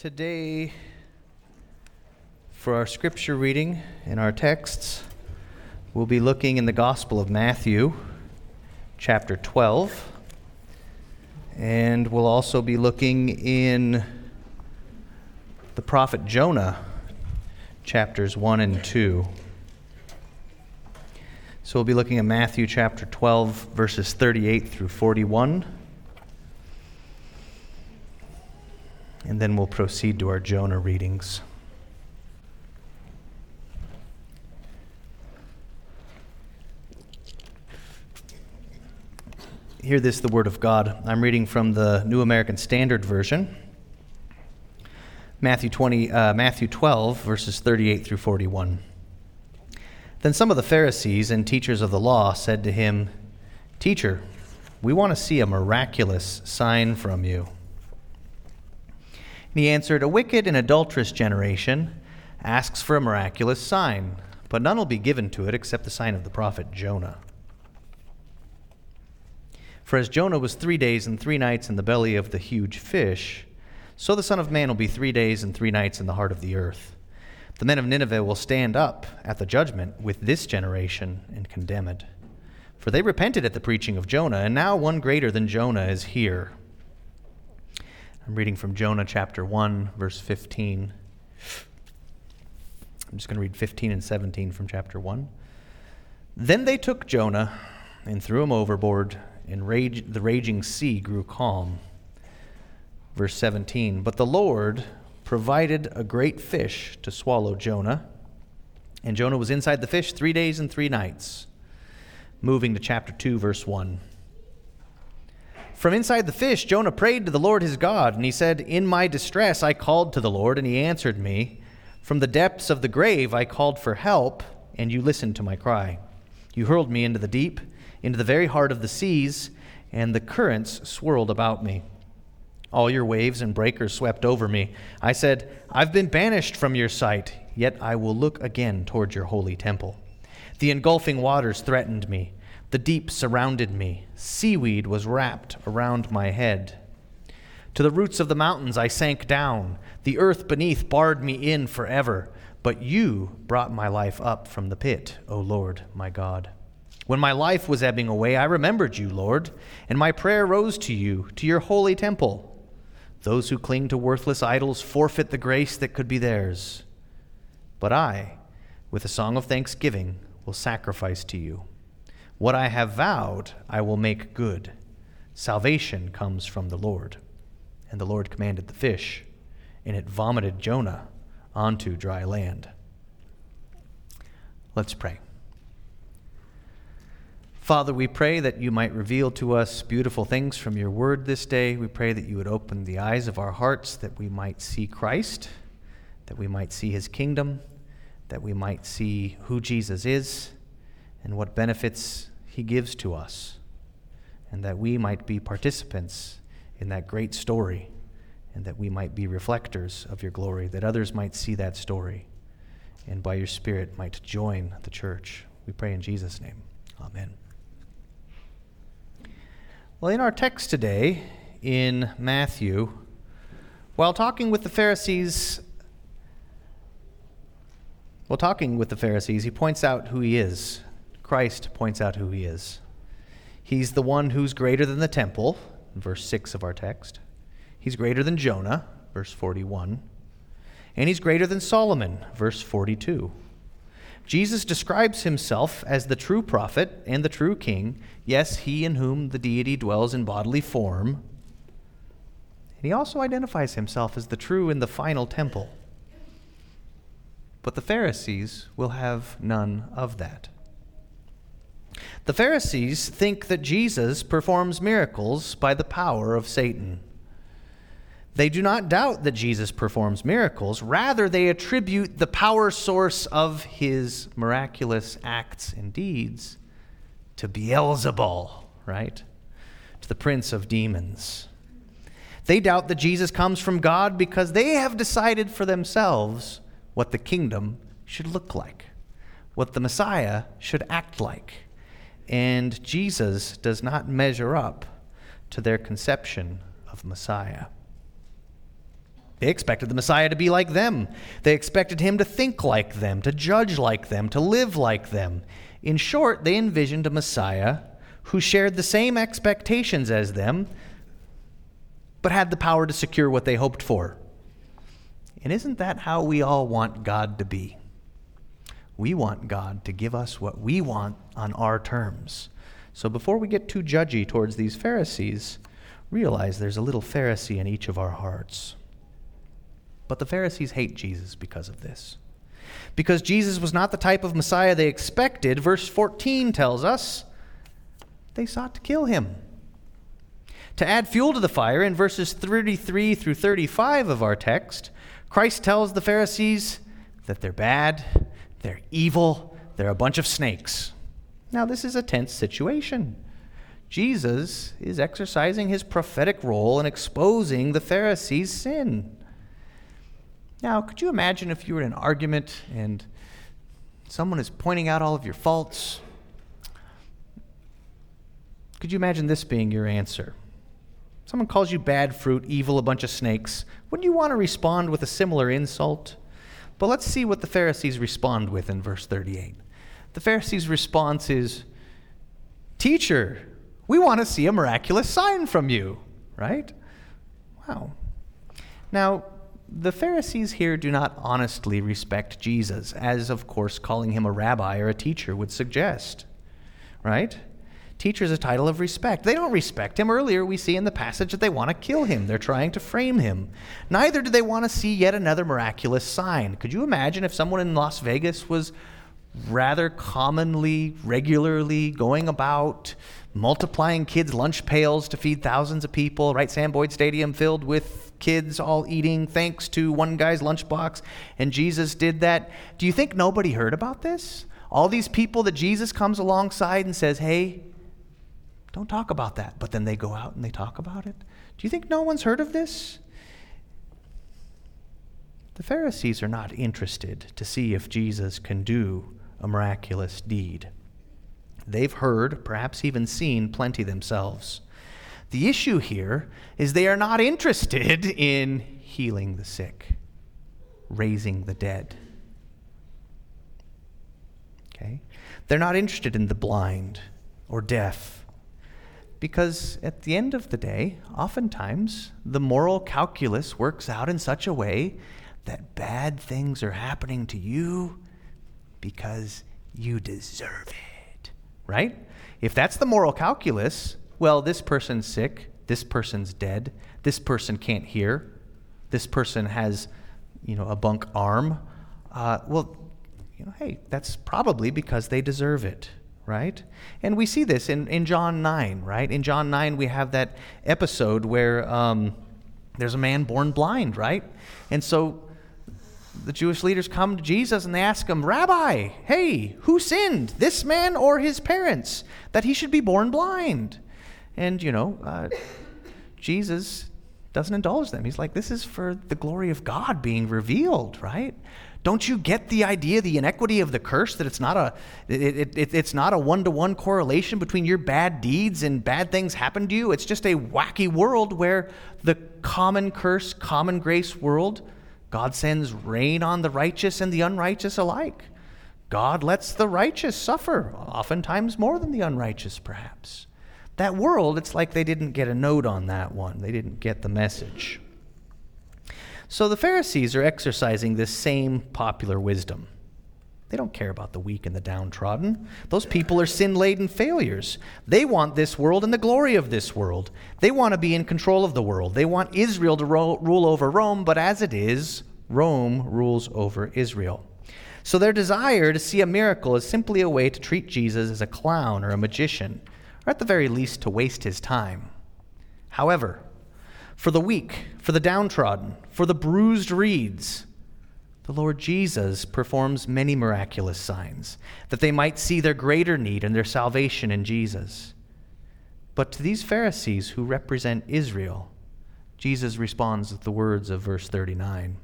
Today, for our scripture reading in our texts, we'll be looking in the Gospel of Matthew, chapter 12, and we'll also be looking in the prophet Jonah, chapters 1 and 2. So we'll be looking at Matthew chapter 12, verses 38 through 41. And then we'll proceed to our Jonah readings. Hear this, the Word of God. I'm reading from the New American Standard Version. Matthew, 20, uh, Matthew 12, verses 38 through 41. Then some of the Pharisees and teachers of the law said to him, Teacher, we want to see a miraculous sign from you. And he answered, A wicked and adulterous generation asks for a miraculous sign, but none will be given to it except the sign of the prophet Jonah. For as Jonah was three days and three nights in the belly of the huge fish, so the Son of Man will be three days and three nights in the heart of the earth. The men of Nineveh will stand up at the judgment with this generation and condemn it. For they repented at the preaching of Jonah, and now one greater than Jonah is here. I'm reading from Jonah chapter 1, verse 15. I'm just going to read 15 and 17 from chapter 1. Then they took Jonah and threw him overboard, and rage, the raging sea grew calm. Verse 17 But the Lord provided a great fish to swallow Jonah, and Jonah was inside the fish three days and three nights. Moving to chapter 2, verse 1. From inside the fish, Jonah prayed to the Lord his God, and he said, In my distress I called to the Lord, and he answered me. From the depths of the grave I called for help, and you listened to my cry. You hurled me into the deep, into the very heart of the seas, and the currents swirled about me. All your waves and breakers swept over me. I said, I've been banished from your sight, yet I will look again toward your holy temple. The engulfing waters threatened me. The deep surrounded me. Seaweed was wrapped around my head. To the roots of the mountains I sank down. The earth beneath barred me in forever. But you brought my life up from the pit, O Lord, my God. When my life was ebbing away, I remembered you, Lord, and my prayer rose to you, to your holy temple. Those who cling to worthless idols forfeit the grace that could be theirs. But I, with a song of thanksgiving, will sacrifice to you. What I have vowed, I will make good. Salvation comes from the Lord. And the Lord commanded the fish, and it vomited Jonah onto dry land. Let's pray. Father, we pray that you might reveal to us beautiful things from your word this day. We pray that you would open the eyes of our hearts that we might see Christ, that we might see his kingdom, that we might see who Jesus is and what benefits he gives to us, and that we might be participants in that great story, and that we might be reflectors of your glory, that others might see that story, and by your Spirit might join the church. We pray in Jesus' name. Amen. Well, in our text today, in Matthew, while talking with the Pharisees, while talking with the Pharisees, he points out who he is Christ points out who he is. He's the one who's greater than the temple, verse 6 of our text. He's greater than Jonah, verse 41. And he's greater than Solomon, verse 42. Jesus describes himself as the true prophet and the true king, yes, he in whom the deity dwells in bodily form. And he also identifies himself as the true and the final temple. But the Pharisees will have none of that. The Pharisees think that Jesus performs miracles by the power of Satan. They do not doubt that Jesus performs miracles. Rather, they attribute the power source of his miraculous acts and deeds to Beelzebul, right? To the prince of demons. They doubt that Jesus comes from God because they have decided for themselves what the kingdom should look like, what the Messiah should act like and Jesus does not measure up to their conception of Messiah. They expected the Messiah to be like them. They expected him to think like them, to judge like them, to live like them. In short, they envisioned a Messiah who shared the same expectations as them, but had the power to secure what they hoped for. And isn't that how we all want God to be? We want God to give us what we want on our terms. So before we get too judgy towards these Pharisees, realize there's a little Pharisee in each of our hearts. But the Pharisees hate Jesus because of this. Because Jesus was not the type of Messiah they expected, verse 14 tells us they sought to kill him. To add fuel to the fire, in verses 33 through 35 of our text, Christ tells the Pharisees that they're bad, they're evil, they're a bunch of snakes. Now, this is a tense situation. Jesus is exercising his prophetic role in exposing the Pharisees' sin. Now, could you imagine if you were in an argument and someone is pointing out all of your faults? Could you imagine this being your answer? Someone calls you bad fruit, evil, a bunch of snakes. Wouldn't you want to respond with a similar insult? But let's see what the Pharisees respond with in verse 38. The Pharisees' response is Teacher, we want to see a miraculous sign from you, right? Wow. Now, the Pharisees here do not honestly respect Jesus, as of course calling him a rabbi or a teacher would suggest. Right? Teacher is a title of respect. They don't respect him. Earlier, we see in the passage that they want to kill him. They're trying to frame him. Neither do they want to see yet another miraculous sign. Could you imagine if someone in Las Vegas was rather commonly, regularly going about multiplying kids' lunch pails to feed thousands of people, right? Sam Boyd Stadium filled with kids all eating thanks to one guy's lunchbox, and Jesus did that. Do you think nobody heard about this? All these people that Jesus comes alongside and says, hey, don't talk about that. But then they go out and they talk about it. Do you think no one's heard of this? The Pharisees are not interested to see if Jesus can do a miraculous deed. They've heard, perhaps even seen, plenty themselves. The issue here is they are not interested in healing the sick, raising the dead. Okay? They're not interested in the blind or deaf. Because at the end of the day, oftentimes the moral calculus works out in such a way that bad things are happening to you because you deserve it. Right? If that's the moral calculus, well, this person's sick, this person's dead, this person can't hear, this person has, you know, a bunk arm. Uh, well, you know, hey, that's probably because they deserve it, right? And we see this in, in John 9, right? In John 9, we have that episode where um, there's a man born blind, right? And so the Jewish leaders come to Jesus and they ask him, Rabbi, hey, who sinned, this man or his parents, that he should be born blind? And, you know, uh, Jesus doesn't indulge them. He's like, this is for the glory of God being revealed, right? Don't you get the idea, the inequity of the curse, that it's not a, it, it, it's not a one-to-one correlation between your bad deeds and bad things happen to you? It's just a wacky world where the common curse, common grace world, God sends rain on the righteous and the unrighteous alike. God lets the righteous suffer, oftentimes more than the unrighteous, perhaps that world, it's like they didn't get a note on that one. They didn't get the message. So the Pharisees are exercising this same popular wisdom. They don't care about the weak and the downtrodden. Those people are sin laden failures. They want this world and the glory of this world. They want to be in control of the world. They want Israel to ro- rule over Rome, but as it is, Rome rules over Israel. So their desire to see a miracle is simply a way to treat Jesus as a clown or a magician or at the very least to waste his time. However, for the weak, for the downtrodden, for the bruised reeds, the Lord Jesus performs many miraculous signs, that they might see their greater need and their salvation in Jesus. But to these Pharisees who represent Israel, Jesus responds with the words of verse 39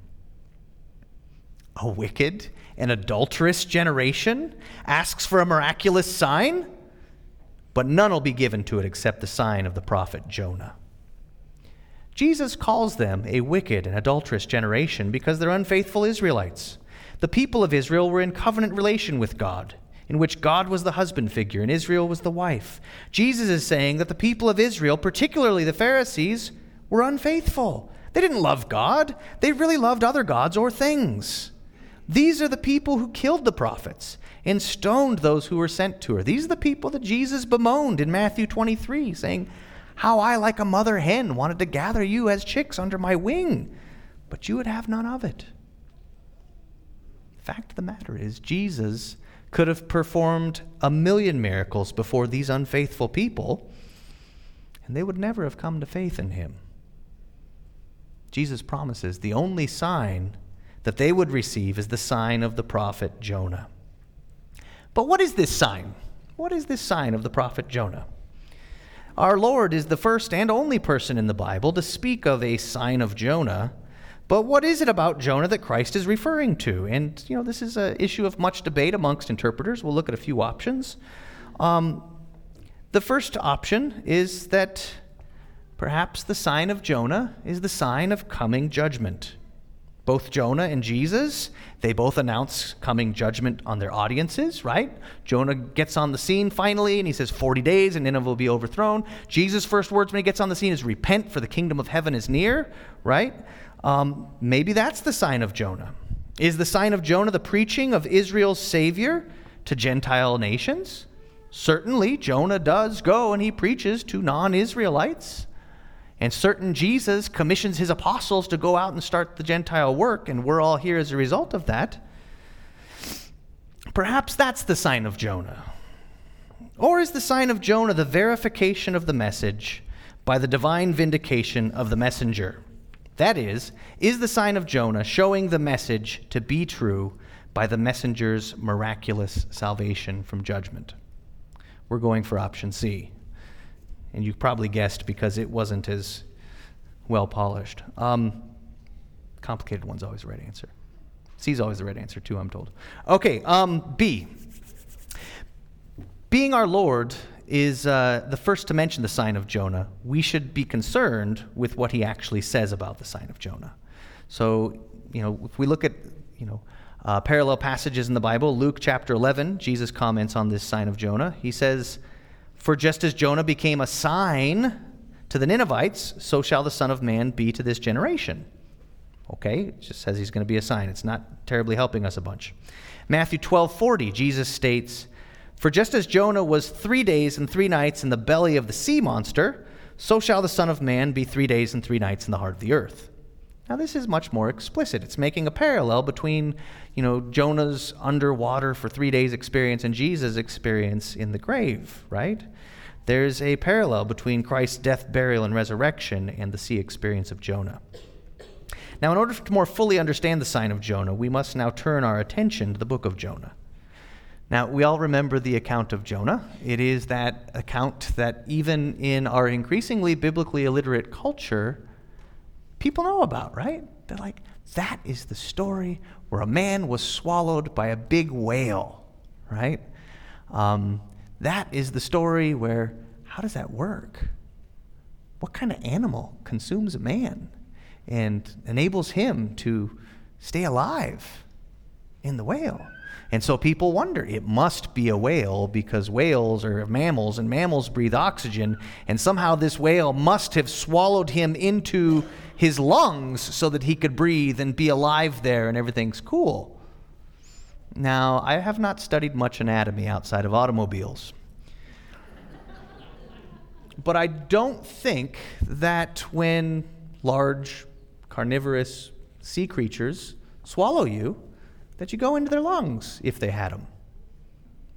A wicked and adulterous generation asks for a miraculous sign? but none will be given to it except the sign of the prophet Jonah. Jesus calls them a wicked and adulterous generation because they're unfaithful Israelites. The people of Israel were in covenant relation with God, in which God was the husband figure and Israel was the wife. Jesus is saying that the people of Israel, particularly the Pharisees, were unfaithful. They didn't love God, they really loved other gods or things. These are the people who killed the prophets and stoned those who were sent to her. These are the people that Jesus bemoaned in Matthew 23, saying, How I, like a mother hen, wanted to gather you as chicks under my wing, but you would have none of it. Fact of the matter is, Jesus could have performed a million miracles before these unfaithful people, and they would never have come to faith in him. Jesus promises the only sign that they would receive is the sign of the prophet Jonah. But what is this sign? What is this sign of the prophet Jonah? Our Lord is the first and only person in the Bible to speak of a sign of Jonah. But what is it about Jonah that Christ is referring to? And, you know, this is an issue of much debate amongst interpreters. We'll look at a few options. Um, the first option is that perhaps the sign of Jonah is the sign of coming judgment. Both Jonah and Jesus, they both announce coming judgment on their audiences, right? Jonah gets on the scene finally and he says 40 days and Nineveh will be overthrown. Jesus' first words when he gets on the scene is repent for the kingdom of heaven is near, right? Um, maybe that's the sign of Jonah. Is the sign of Jonah the preaching of Israel's Savior to Gentile nations? Certainly, Jonah does go and he preaches to non Israelites. And certain Jesus commissions his apostles to go out and start the Gentile work, and we're all here as a result of that. Perhaps that's the sign of Jonah. Or is the sign of Jonah the verification of the message by the divine vindication of the messenger? That is, is the sign of Jonah showing the message to be true by the messenger's miraculous salvation from judgment? We're going for option C and you probably guessed because it wasn't as well polished. Um, complicated one's always the right answer. C is always the right answer, too, I'm told. Okay, um, B. Being our Lord is uh, the first to mention the sign of Jonah. We should be concerned with what he actually says about the sign of Jonah. So, you know, if we look at, you know, uh, parallel passages in the Bible, Luke chapter 11, Jesus comments on this sign of Jonah. He says, for just as Jonah became a sign to the Ninevites, so shall the Son of Man be to this generation. Okay, it just says he's going to be a sign. It's not terribly helping us a bunch. Matthew 12 40, Jesus states, For just as Jonah was three days and three nights in the belly of the sea monster, so shall the Son of Man be three days and three nights in the heart of the earth. Now, this is much more explicit. It's making a parallel between, you know, Jonah's underwater for three days experience and Jesus' experience in the grave, right? There's a parallel between Christ's death, burial, and resurrection and the sea experience of Jonah. Now, in order to more fully understand the sign of Jonah, we must now turn our attention to the book of Jonah. Now, we all remember the account of Jonah. It is that account that, even in our increasingly biblically illiterate culture, people know about, right? They're like, that is the story where a man was swallowed by a big whale, right? Um, that is the story where, how does that work? What kind of animal consumes a man and enables him to stay alive in the whale? And so people wonder, it must be a whale because whales are mammals and mammals breathe oxygen, and somehow this whale must have swallowed him into his lungs so that he could breathe and be alive there and everything's cool. Now, I have not studied much anatomy outside of automobiles. but I don't think that when large carnivorous sea creatures swallow you, that you go into their lungs if they had them.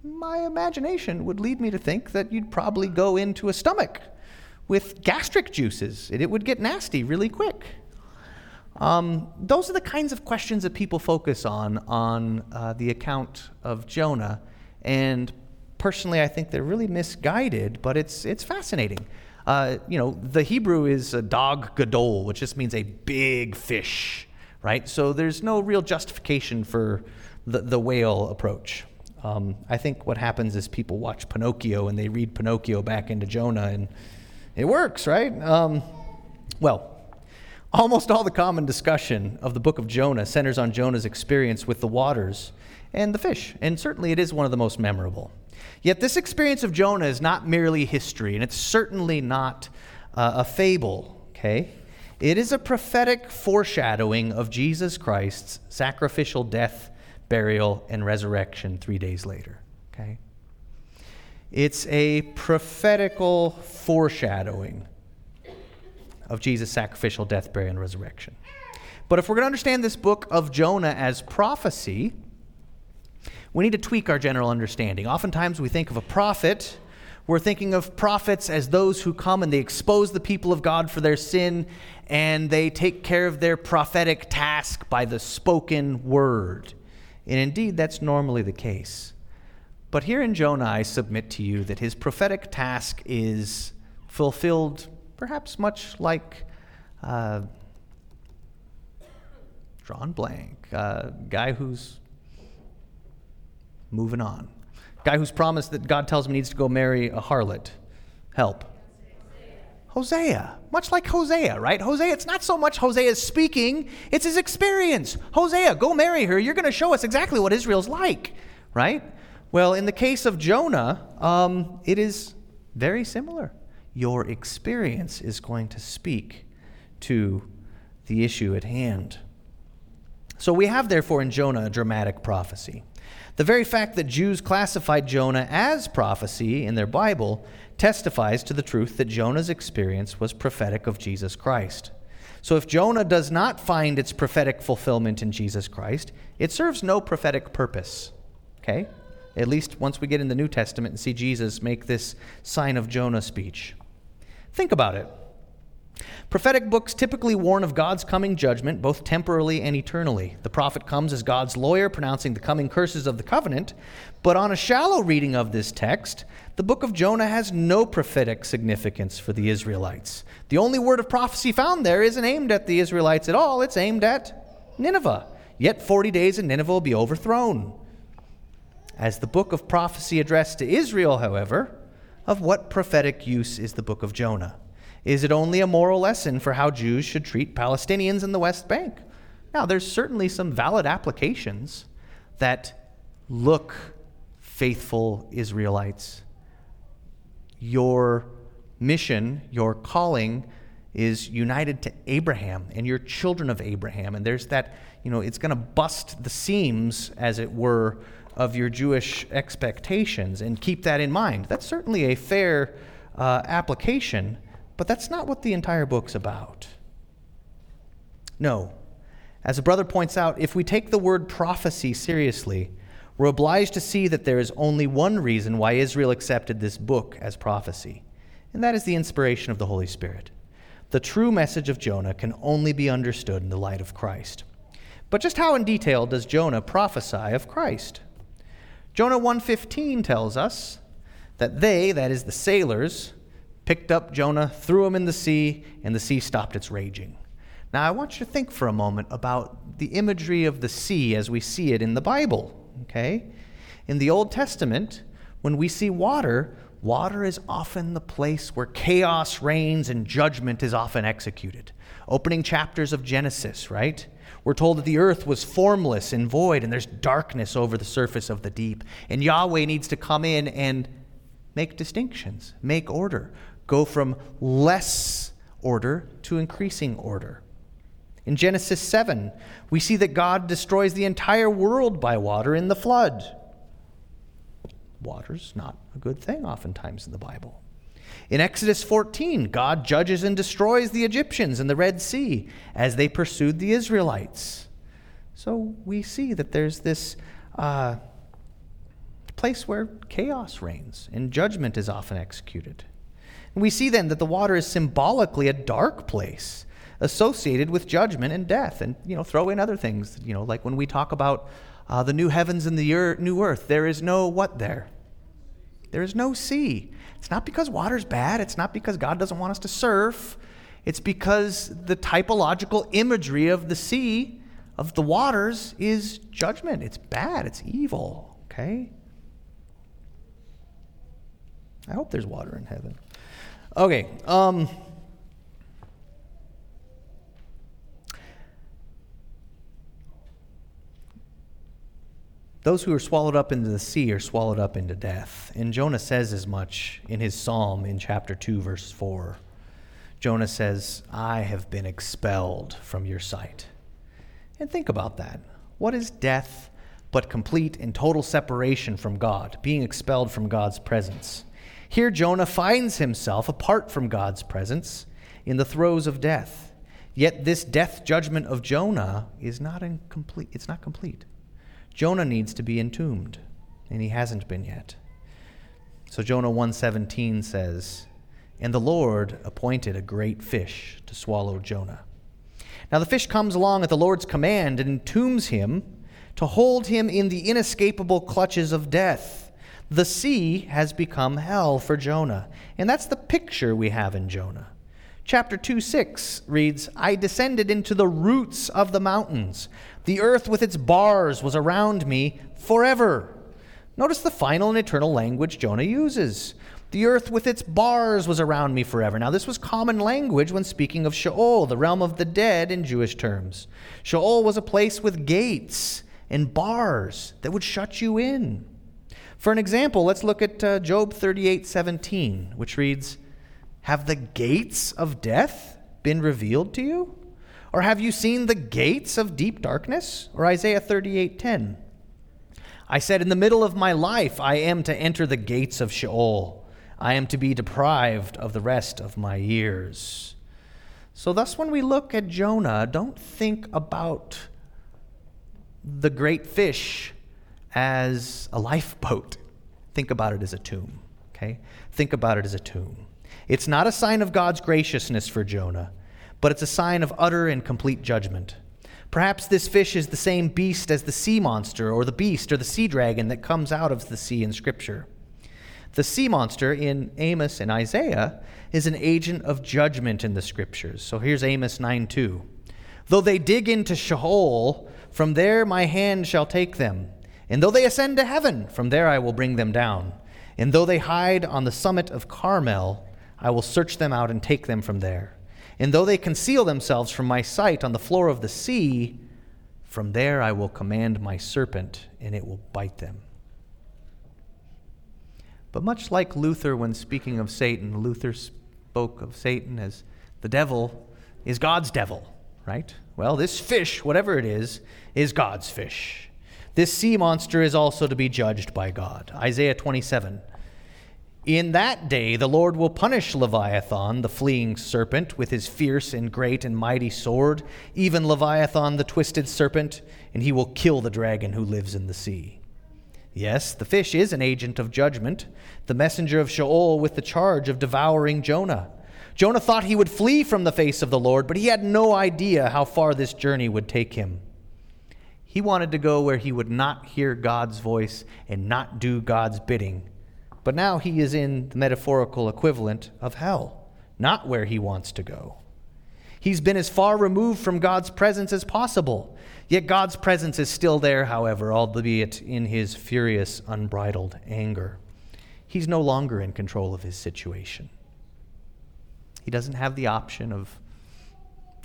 My imagination would lead me to think that you'd probably go into a stomach with gastric juices, and it would get nasty really quick. Um, those are the kinds of questions that people focus on on uh, the account of Jonah, and personally, I think they're really misguided, but it's it's fascinating. Uh, you know, the Hebrew is a dag gadol, which just means a big fish, right? So there's no real justification for the, the whale approach. Um, I think what happens is people watch Pinocchio and they read Pinocchio back into Jonah, and it works, right? Um, well, Almost all the common discussion of the book of Jonah centers on Jonah's experience with the waters and the fish, and certainly it is one of the most memorable. Yet this experience of Jonah is not merely history, and it's certainly not uh, a fable, okay? It is a prophetic foreshadowing of Jesus Christ's sacrificial death, burial, and resurrection three days later, okay? It's a prophetical foreshadowing of Jesus' sacrificial death, burial, and resurrection. But if we're going to understand this book of Jonah as prophecy, we need to tweak our general understanding. Oftentimes we think of a prophet, we're thinking of prophets as those who come and they expose the people of God for their sin and they take care of their prophetic task by the spoken word. And indeed, that's normally the case. But here in Jonah, I submit to you that his prophetic task is fulfilled perhaps much like uh, drawn blank, uh, guy who's moving on, guy who's promised that God tells him he needs to go marry a harlot. Help. Hosea, much like Hosea, right? Hosea, it's not so much Hosea's speaking, it's his experience. Hosea, go marry her. You're going to show us exactly what Israel's like, right? Well, in the case of Jonah, um, it is very similar your experience is going to speak to the issue at hand. So we have, therefore, in Jonah a dramatic prophecy. The very fact that Jews classified Jonah as prophecy in their Bible testifies to the truth that Jonah's experience was prophetic of Jesus Christ. So if Jonah does not find its prophetic fulfillment in Jesus Christ, it serves no prophetic purpose. Okay? At least once we get in the New Testament and see Jesus make this sign of Jonah speech. Think about it. Prophetic books typically warn of God's coming judgment, both temporally and eternally. The prophet comes as God's lawyer, pronouncing the coming curses of the covenant. But on a shallow reading of this text, the book of Jonah has no prophetic significance for the Israelites. The only word of prophecy found there isn't aimed at the Israelites at all, it's aimed at Nineveh. Yet 40 days and Nineveh will be overthrown. As the book of prophecy addressed to Israel, however, of what prophetic use is the book of Jonah? Is it only a moral lesson for how Jews should treat Palestinians in the West Bank? Now, there's certainly some valid applications that look, faithful Israelites, your mission, your calling is united to Abraham and you're children of Abraham. And there's that, you know, it's going to bust the seams, as it were, of your Jewish expectations and keep that in mind. That's certainly a fair uh, application, but that's not what the entire book's about. No. As a brother points out, if we take the word prophecy seriously, we're obliged to see that there is only one reason why Israel accepted this book as prophecy, and that is the inspiration of the Holy Spirit. The true message of Jonah can only be understood in the light of Christ. But just how in detail does Jonah prophesy of Christ? Jonah 1:15 tells us that they, that is the sailors, picked up Jonah, threw him in the sea, and the sea stopped its raging. Now, I want you to think for a moment about the imagery of the sea as we see it in the Bible, okay? In the Old Testament, when we see water, water is often the place where chaos reigns and judgment is often executed. Opening chapters of Genesis, right? We're told that the earth was formless and void, and there's darkness over the surface of the deep. And Yahweh needs to come in and make distinctions, make order, go from less order to increasing order. In Genesis 7, we see that God destroys the entire world by water in the flood. Water's not a good thing, oftentimes, in the Bible. In Exodus 14, God judges and destroys the Egyptians in the Red Sea as they pursued the Israelites. So we see that there's this uh, place where chaos reigns and judgment is often executed. We see then that the water is symbolically a dark place associated with judgment and death. And, you know, throw in other things, you know, like when we talk about uh, the new heavens and the new earth, there is no what there? There is no sea. It's not because water's bad. It's not because God doesn't want us to surf. It's because the typological imagery of the sea, of the waters, is judgment. It's bad. It's evil. Okay? I hope there's water in heaven. Okay. Um, those who are swallowed up into the sea are swallowed up into death. And Jonah says as much in his psalm in chapter 2, verse 4. Jonah says, I have been expelled from your sight. And think about that. What is death but complete and total separation from God, being expelled from God's presence? Here, Jonah finds himself apart from God's presence in the throes of death. Yet this death judgment of Jonah is not incomplete. It's not complete. Jonah needs to be entombed, and he hasn't been yet. So Jonah 1:17 says, "And the Lord appointed a great fish to swallow Jonah." Now the fish comes along at the Lord's command and entombs him to hold him in the inescapable clutches of death. The sea has become hell for Jonah. And that's the picture we have in Jonah. Chapter 2 6 reads, I descended into the roots of the mountains. The earth with its bars was around me forever. Notice the final and eternal language Jonah uses. The earth with its bars was around me forever. Now, this was common language when speaking of Sheol, the realm of the dead in Jewish terms. Sheol was a place with gates and bars that would shut you in. For an example, let's look at uh, Job 38 17, which reads, Have the gates of death been revealed to you? Or have you seen the gates of deep darkness? Or Isaiah 38 10. I said, In the middle of my life, I am to enter the gates of Sheol. I am to be deprived of the rest of my years. So, thus, when we look at Jonah, don't think about the great fish as a lifeboat. Think about it as a tomb, okay? Think about it as a tomb. It's not a sign of God's graciousness for Jonah, but it's a sign of utter and complete judgment. Perhaps this fish is the same beast as the sea monster or the beast or the sea dragon that comes out of the sea in Scripture. The sea monster in Amos and Isaiah is an agent of judgment in the scriptures. So here's Amos 9 2. Though they dig into Sheol, from there my hand shall take them. And though they ascend to heaven, from there I will bring them down. And though they hide on the summit of Carmel, I will search them out and take them from there. And though they conceal themselves from my sight on the floor of the sea, from there I will command my serpent, and it will bite them. But much like Luther, when speaking of Satan, Luther spoke of Satan as the devil is God's devil, right? Well, this fish, whatever it is, is God's fish. This sea monster is also to be judged by God. Isaiah 27. In that day, the Lord will punish Leviathan, the fleeing serpent, with his fierce and great and mighty sword, even Leviathan, the twisted serpent, and he will kill the dragon who lives in the sea. Yes, the fish is an agent of judgment, the messenger of Sheol with the charge of devouring Jonah. Jonah thought he would flee from the face of the Lord, but he had no idea how far this journey would take him. He wanted to go where he would not hear God's voice and not do God's bidding. But now he is in the metaphorical equivalent of hell, not where he wants to go. He's been as far removed from God's presence as possible. Yet God's presence is still there, however, albeit in his furious, unbridled anger. He's no longer in control of his situation. He doesn't have the option of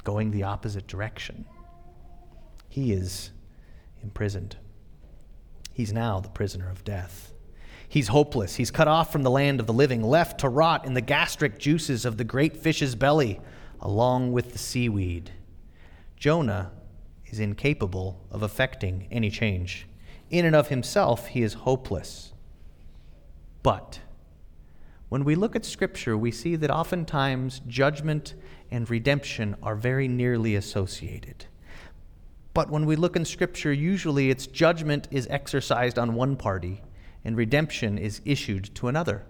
going the opposite direction. He is imprisoned. He's now the prisoner of death. He's hopeless. He's cut off from the land of the living, left to rot in the gastric juices of the great fish's belly, along with the seaweed. Jonah is incapable of effecting any change. In and of himself, he is hopeless. But when we look at Scripture, we see that oftentimes judgment and redemption are very nearly associated. But when we look in Scripture, usually its judgment is exercised on one party and redemption is issued to another.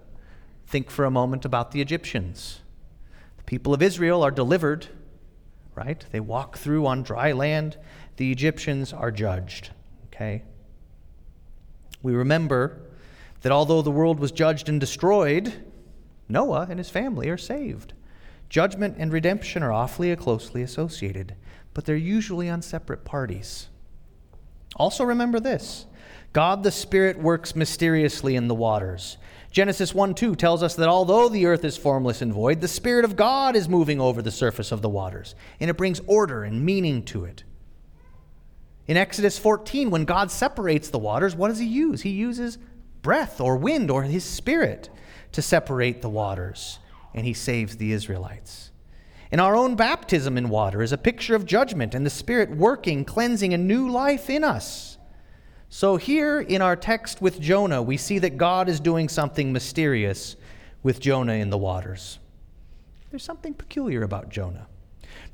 Think for a moment about the Egyptians. The people of Israel are delivered right? They walk through on dry land. The Egyptians are judged, okay? We remember that although the world was judged and destroyed, Noah and his family are saved. Judgment and redemption are awfully closely associated, but they're usually on separate parties. Also, remember this God the Spirit works mysteriously in the waters. Genesis 1 2 tells us that although the earth is formless and void, the Spirit of God is moving over the surface of the waters, and it brings order and meaning to it. In Exodus 14, when God separates the waters, what does he use? He uses breath or wind or his spirit to separate the waters, and he saves the Israelites. And our own baptism in water is a picture of judgment and the Spirit working, cleansing a new life in us. So, here in our text with Jonah, we see that God is doing something mysterious with Jonah in the waters. There's something peculiar about Jonah.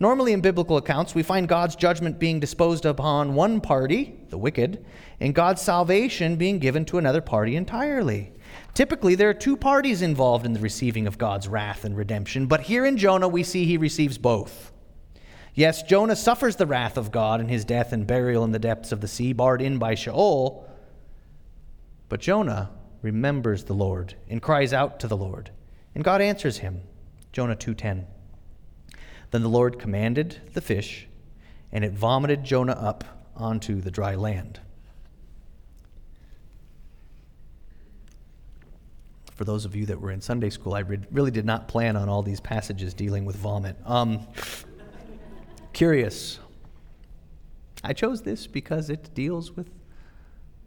Normally, in biblical accounts, we find God's judgment being disposed upon one party, the wicked, and God's salvation being given to another party entirely. Typically, there are two parties involved in the receiving of God's wrath and redemption, but here in Jonah, we see he receives both. Yes, Jonah suffers the wrath of God in his death and burial in the depths of the sea, barred in by Sheol. But Jonah remembers the Lord and cries out to the Lord, and God answers him. Jonah 2:10. Then the Lord commanded the fish, and it vomited Jonah up onto the dry land. For those of you that were in Sunday school, I really did not plan on all these passages dealing with vomit. Um, curious. I chose this because it deals with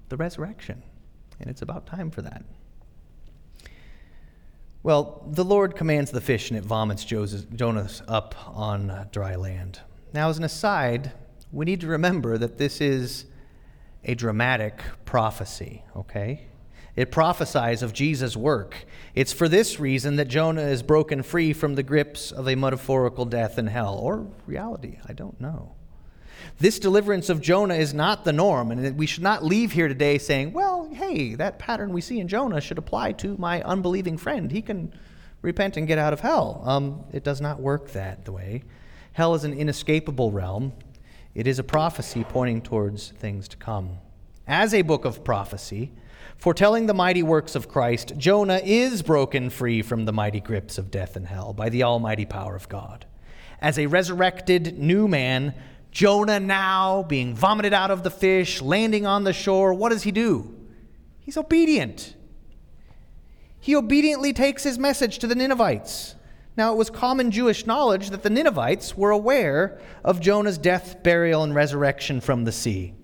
the resurrection, and it's about time for that. Well, the Lord commands the fish, and it vomits Jonas up on uh, dry land. Now, as an aside, we need to remember that this is a dramatic prophecy, okay? It prophesies of Jesus' work. It's for this reason that Jonah is broken free from the grips of a metaphorical death in hell, or reality, I don't know. This deliverance of Jonah is not the norm, and we should not leave here today saying, well, hey, that pattern we see in Jonah should apply to my unbelieving friend. He can repent and get out of hell. Um, it does not work that way. Hell is an inescapable realm, it is a prophecy pointing towards things to come. As a book of prophecy, Foretelling the mighty works of Christ, Jonah is broken free from the mighty grips of death and hell by the almighty power of God. As a resurrected new man, Jonah now being vomited out of the fish, landing on the shore, what does he do? He's obedient. He obediently takes his message to the Ninevites. Now, it was common Jewish knowledge that the Ninevites were aware of Jonah's death, burial, and resurrection from the sea.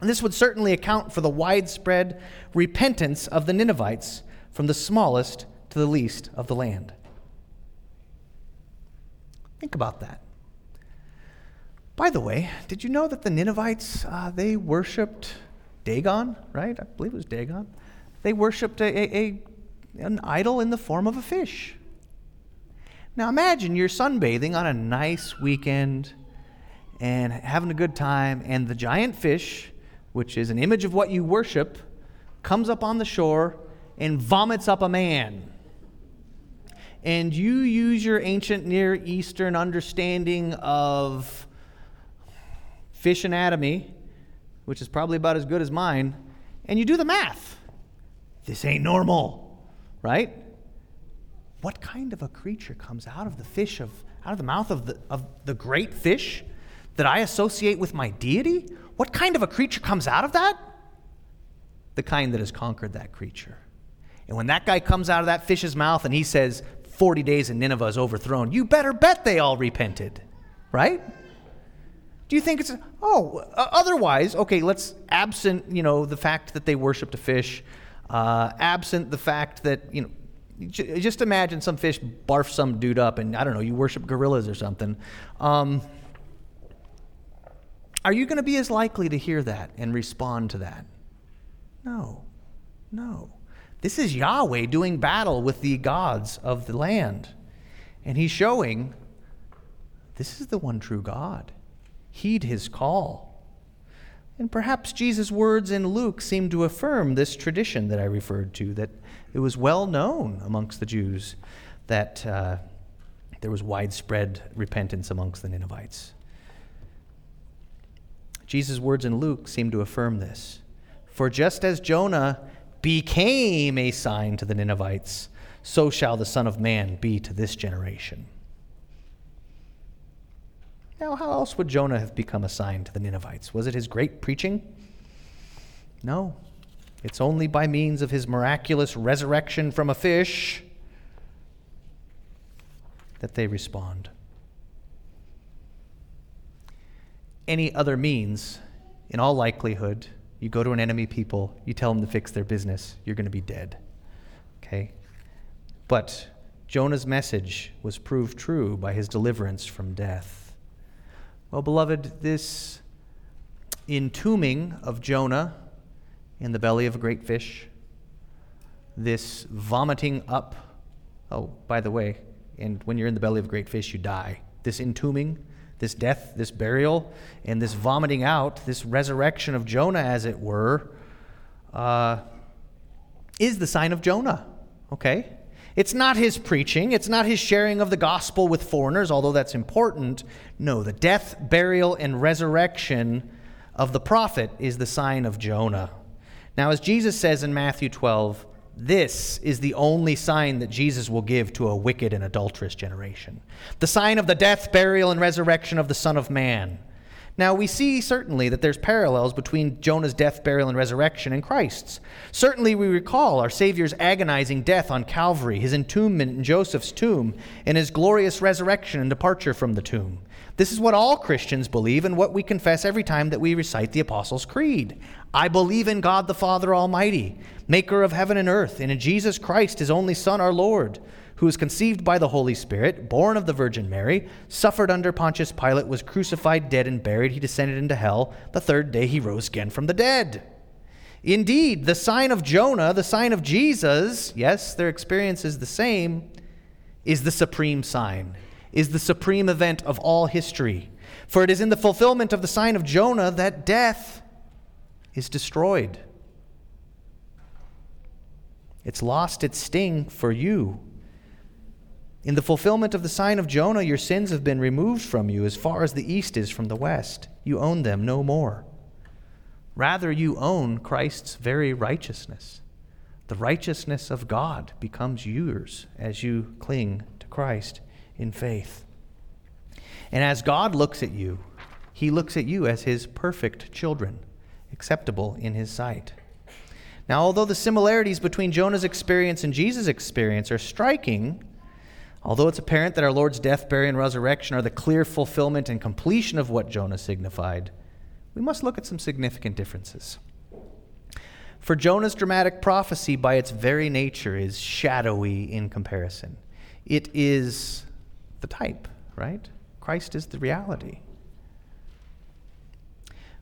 And this would certainly account for the widespread repentance of the Ninevites from the smallest to the least of the land. Think about that. By the way, did you know that the Ninevites, uh, they worshipped Dagon, right? I believe it was Dagon. They worshipped a, a, a, an idol in the form of a fish. Now imagine you're sunbathing on a nice weekend and having a good time, and the giant fish which is an image of what you worship, comes up on the shore and vomits up a man. And you use your ancient Near Eastern understanding of fish anatomy, which is probably about as good as mine, and you do the math. This ain't normal, right? What kind of a creature comes out of the fish of out of the mouth of the of the great fish that I associate with my deity? What kind of a creature comes out of that? The kind that has conquered that creature. And when that guy comes out of that fish's mouth and he says, 40 days and Nineveh is overthrown, you better bet they all repented, right? Do you think it's, oh, uh, otherwise, okay, let's absent, you know, the fact that they worshiped a fish, uh, absent the fact that, you know, just imagine some fish barf some dude up and, I don't know, you worship gorillas or something. Um, are you going to be as likely to hear that and respond to that? No. No. This is Yahweh doing battle with the gods of the land. And he's showing this is the one true God. Heed his call. And perhaps Jesus' words in Luke seem to affirm this tradition that I referred to, that it was well known amongst the Jews that uh, there was widespread repentance amongst the Ninevites. Jesus' words in Luke seem to affirm this. For just as Jonah became a sign to the Ninevites, so shall the Son of Man be to this generation. Now, how else would Jonah have become a sign to the Ninevites? Was it his great preaching? No. It's only by means of his miraculous resurrection from a fish that they respond. any other means in all likelihood, you go to an enemy people, you tell them to fix their business, you're going to be dead. Okay? But Jonah's message was proved true by his deliverance from death. Well, beloved, this entombing of Jonah in the belly of a great fish, this vomiting up, oh, by the way, and when you're in the belly of a great fish, you die. This entombing, this death, this burial, and this vomiting out, this resurrection of Jonah, as it were, uh, is the sign of Jonah. Okay? It's not his preaching, it's not his sharing of the gospel with foreigners, although that's important. No, the death, burial, and resurrection of the prophet is the sign of Jonah. Now, as Jesus says in Matthew 12, this is the only sign that Jesus will give to a wicked and adulterous generation the sign of the death, burial, and resurrection of the Son of Man. Now, we see certainly that there's parallels between Jonah's death, burial, and resurrection and Christ's. Certainly, we recall our Savior's agonizing death on Calvary, his entombment in Joseph's tomb, and his glorious resurrection and departure from the tomb. This is what all Christians believe and what we confess every time that we recite the Apostles' Creed. I believe in God the Father Almighty, maker of heaven and earth, and in Jesus Christ, his only Son, our Lord, who was conceived by the Holy Spirit, born of the Virgin Mary, suffered under Pontius Pilate, was crucified, dead, and buried. He descended into hell. The third day he rose again from the dead. Indeed, the sign of Jonah, the sign of Jesus, yes, their experience is the same, is the supreme sign is the supreme event of all history. For it is in the fulfillment of the sign of Jonah that death is destroyed. It's lost its sting for you. In the fulfillment of the sign of Jonah, your sins have been removed from you as far as the east is from the west. You own them no more. Rather, you own Christ's very righteousness. The righteousness of God becomes yours as you cling to Christ in faith. And as God looks at you, he looks at you as his perfect children, acceptable in his sight. Now, although the similarities between Jonah's experience and Jesus' experience are striking, although it's apparent that our Lord's death, burial, and resurrection are the clear fulfillment and completion of what Jonah signified, we must look at some significant differences. For Jonah's dramatic prophecy, by its very nature, is shadowy in comparison. It is the type, right? Christ is the reality.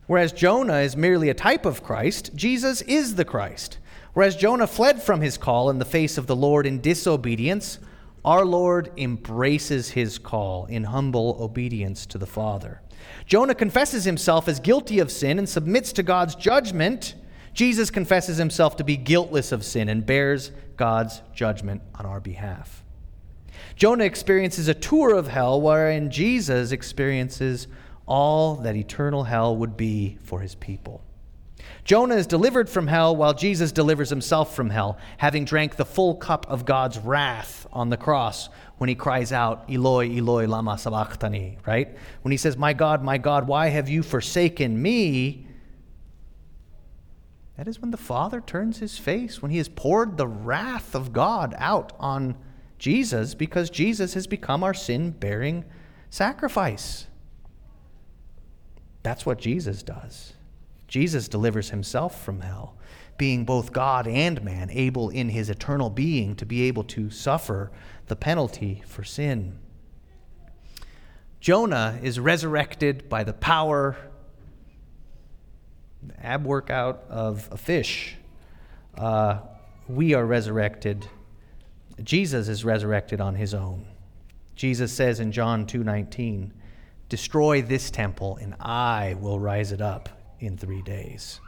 Whereas Jonah is merely a type of Christ, Jesus is the Christ. Whereas Jonah fled from his call in the face of the Lord in disobedience, our Lord embraces his call in humble obedience to the Father. Jonah confesses himself as guilty of sin and submits to God's judgment. Jesus confesses himself to be guiltless of sin and bears God's judgment on our behalf. Jonah experiences a tour of hell, wherein Jesus experiences all that eternal hell would be for his people. Jonah is delivered from hell while Jesus delivers himself from hell, having drank the full cup of God's wrath on the cross when he cries out, Eloi, Eloi, lama sabachthani, right? When he says, My God, my God, why have you forsaken me? That is when the Father turns his face, when he has poured the wrath of God out on Jesus because Jesus has become our sin bearing sacrifice. That's what Jesus does. Jesus delivers himself from hell, being both God and man, able in his eternal being to be able to suffer the penalty for sin. Jonah is resurrected by the power, the ab workout of a fish. Uh, we are resurrected Jesus is resurrected on his own. Jesus says in John 2:19, "Destroy this temple and I will rise it up in 3 days."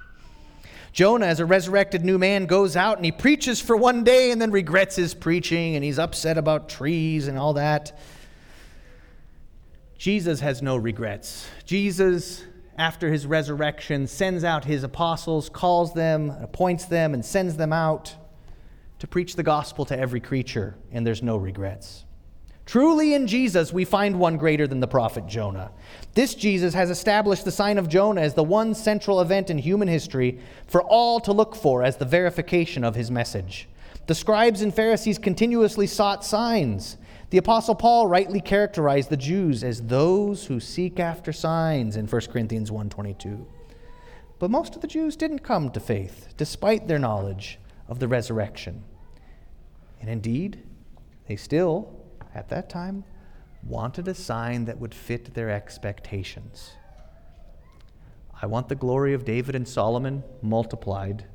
Jonah, as a resurrected new man, goes out and he preaches for one day and then regrets his preaching and he's upset about trees and all that. Jesus has no regrets. Jesus, after his resurrection, sends out his apostles, calls them, appoints them, and sends them out to preach the gospel to every creature, and there's no regrets. Truly in Jesus, we find one greater than the prophet Jonah. This Jesus has established the sign of Jonah as the one central event in human history for all to look for as the verification of his message. The scribes and Pharisees continuously sought signs. The apostle Paul rightly characterized the Jews as those who seek after signs in 1 Corinthians 1:22. But most of the Jews didn't come to faith, despite their knowledge of the resurrection. And indeed, they still, at that time, wanted a sign that would fit their expectations. I want the glory of David and Solomon multiplied.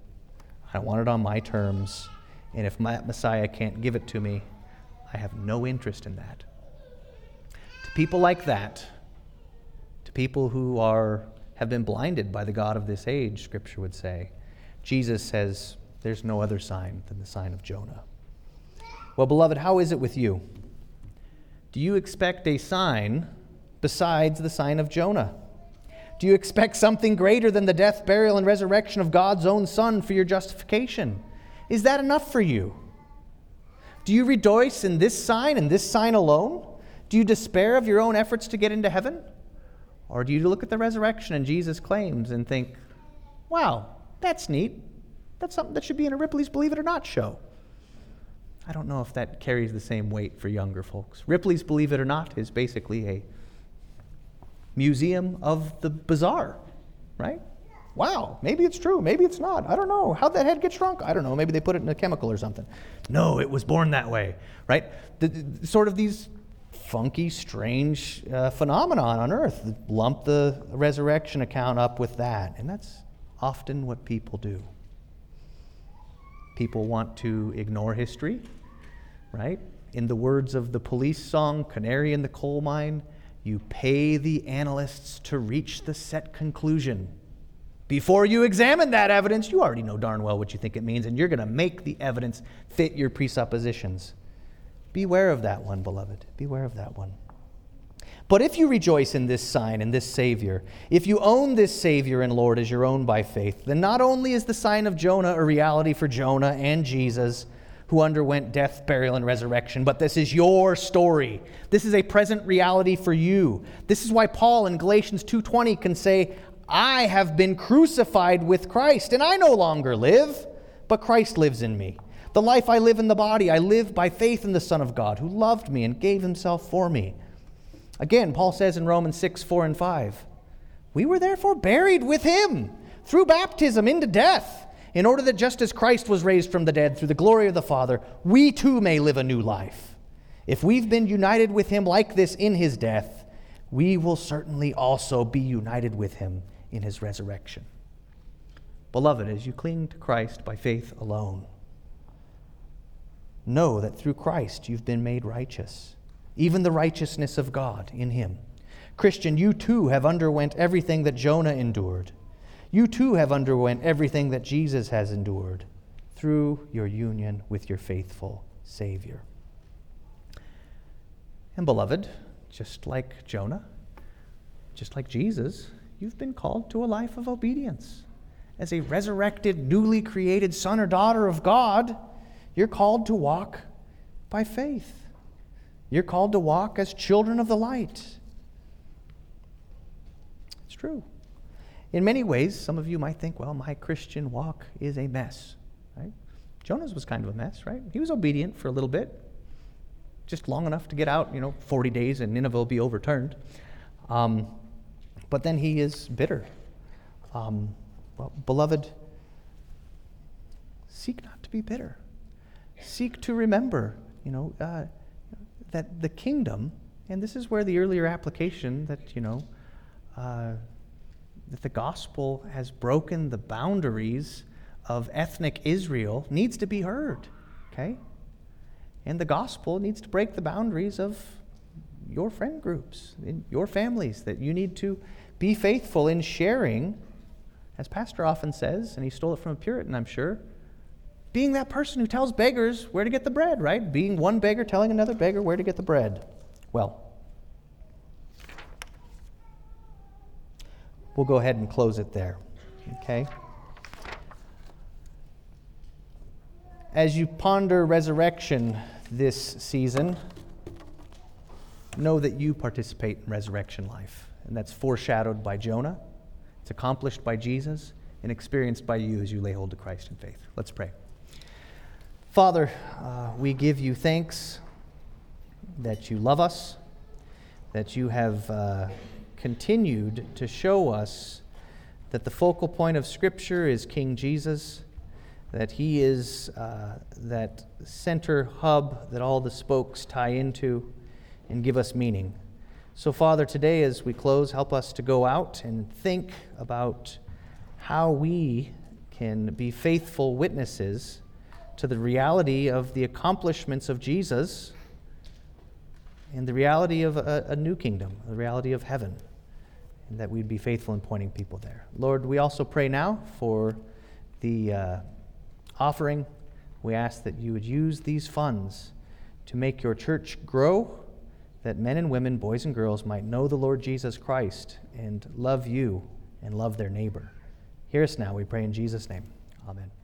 I want it on my terms. And if my Messiah can't give it to me, I have no interest in that. To people like that, to people who are, have been blinded by the God of this age, Scripture would say, Jesus says, There's no other sign than the sign of Jonah. Well, beloved, how is it with you? Do you expect a sign besides the sign of Jonah? Do you expect something greater than the death, burial, and resurrection of God's own Son for your justification? Is that enough for you? Do you rejoice in this sign and this sign alone? Do you despair of your own efforts to get into heaven? Or do you look at the resurrection and Jesus' claims and think, wow, that's neat. That's something that should be in a Ripley's Believe It or Not show? I don't know if that carries the same weight for younger folks. Ripley's Believe It or Not is basically a museum of the bizarre, right? Wow, maybe it's true, maybe it's not. I don't know. How'd that head get shrunk? I don't know. Maybe they put it in a chemical or something. No, it was born that way, right? The, the, sort of these funky, strange uh, phenomenon on earth. Lump the resurrection account up with that. And that's often what people do. People want to ignore history, right? In the words of the police song, Canary in the Coal Mine, you pay the analysts to reach the set conclusion. Before you examine that evidence, you already know darn well what you think it means, and you're going to make the evidence fit your presuppositions. Beware of that one, beloved. Beware of that one. But if you rejoice in this sign and this Savior, if you own this Savior and Lord as your own by faith, then not only is the sign of Jonah a reality for Jonah and Jesus, who underwent death, burial, and resurrection, but this is your story. This is a present reality for you. This is why Paul in Galatians 2:20 can say, "I have been crucified with Christ, and I no longer live, but Christ lives in me." The life I live in the body, I live by faith in the Son of God, who loved me and gave himself for me. Again, Paul says in Romans 6 4 and 5, We were therefore buried with him through baptism into death, in order that just as Christ was raised from the dead through the glory of the Father, we too may live a new life. If we've been united with him like this in his death, we will certainly also be united with him in his resurrection. Beloved, as you cling to Christ by faith alone, know that through Christ you've been made righteous even the righteousness of God in him. Christian, you too have underwent everything that Jonah endured. You too have underwent everything that Jesus has endured through your union with your faithful Savior. And beloved, just like Jonah, just like Jesus, you've been called to a life of obedience. As a resurrected, newly created son or daughter of God, you're called to walk by faith. You're called to walk as children of the light. It's true. In many ways, some of you might think, well, my Christian walk is a mess, right? Jonah's was kind of a mess, right? He was obedient for a little bit, just long enough to get out, you know, 40 days and Nineveh will be overturned. Um, but then he is bitter. Um, well, beloved, seek not to be bitter. Seek to remember, you know, uh, that the kingdom, and this is where the earlier application that, you know, uh, that the gospel has broken the boundaries of ethnic Israel needs to be heard, okay? And the gospel needs to break the boundaries of your friend groups, in your families, that you need to be faithful in sharing, as Pastor often says, and he stole it from a Puritan, I'm sure, being that person who tells beggars where to get the bread, right? Being one beggar telling another beggar where to get the bread. Well, we'll go ahead and close it there. Okay? As you ponder resurrection this season, know that you participate in resurrection life. And that's foreshadowed by Jonah, it's accomplished by Jesus, and experienced by you as you lay hold of Christ in faith. Let's pray. Father, uh, we give you thanks that you love us, that you have uh, continued to show us that the focal point of Scripture is King Jesus, that he is uh, that center hub that all the spokes tie into and give us meaning. So, Father, today as we close, help us to go out and think about how we can be faithful witnesses to the reality of the accomplishments of Jesus and the reality of a, a, new kingdom, the reality of heaven, and that we'd be faithful in pointing people there. Lord, we also pray now for the uh, offering. We ask that you would use these funds to make your church grow, that men and women, boys and girls, might know the Lord Jesus Christ and love you and love their neighbor. Hear us now, we pray in Jesus' name. Amen.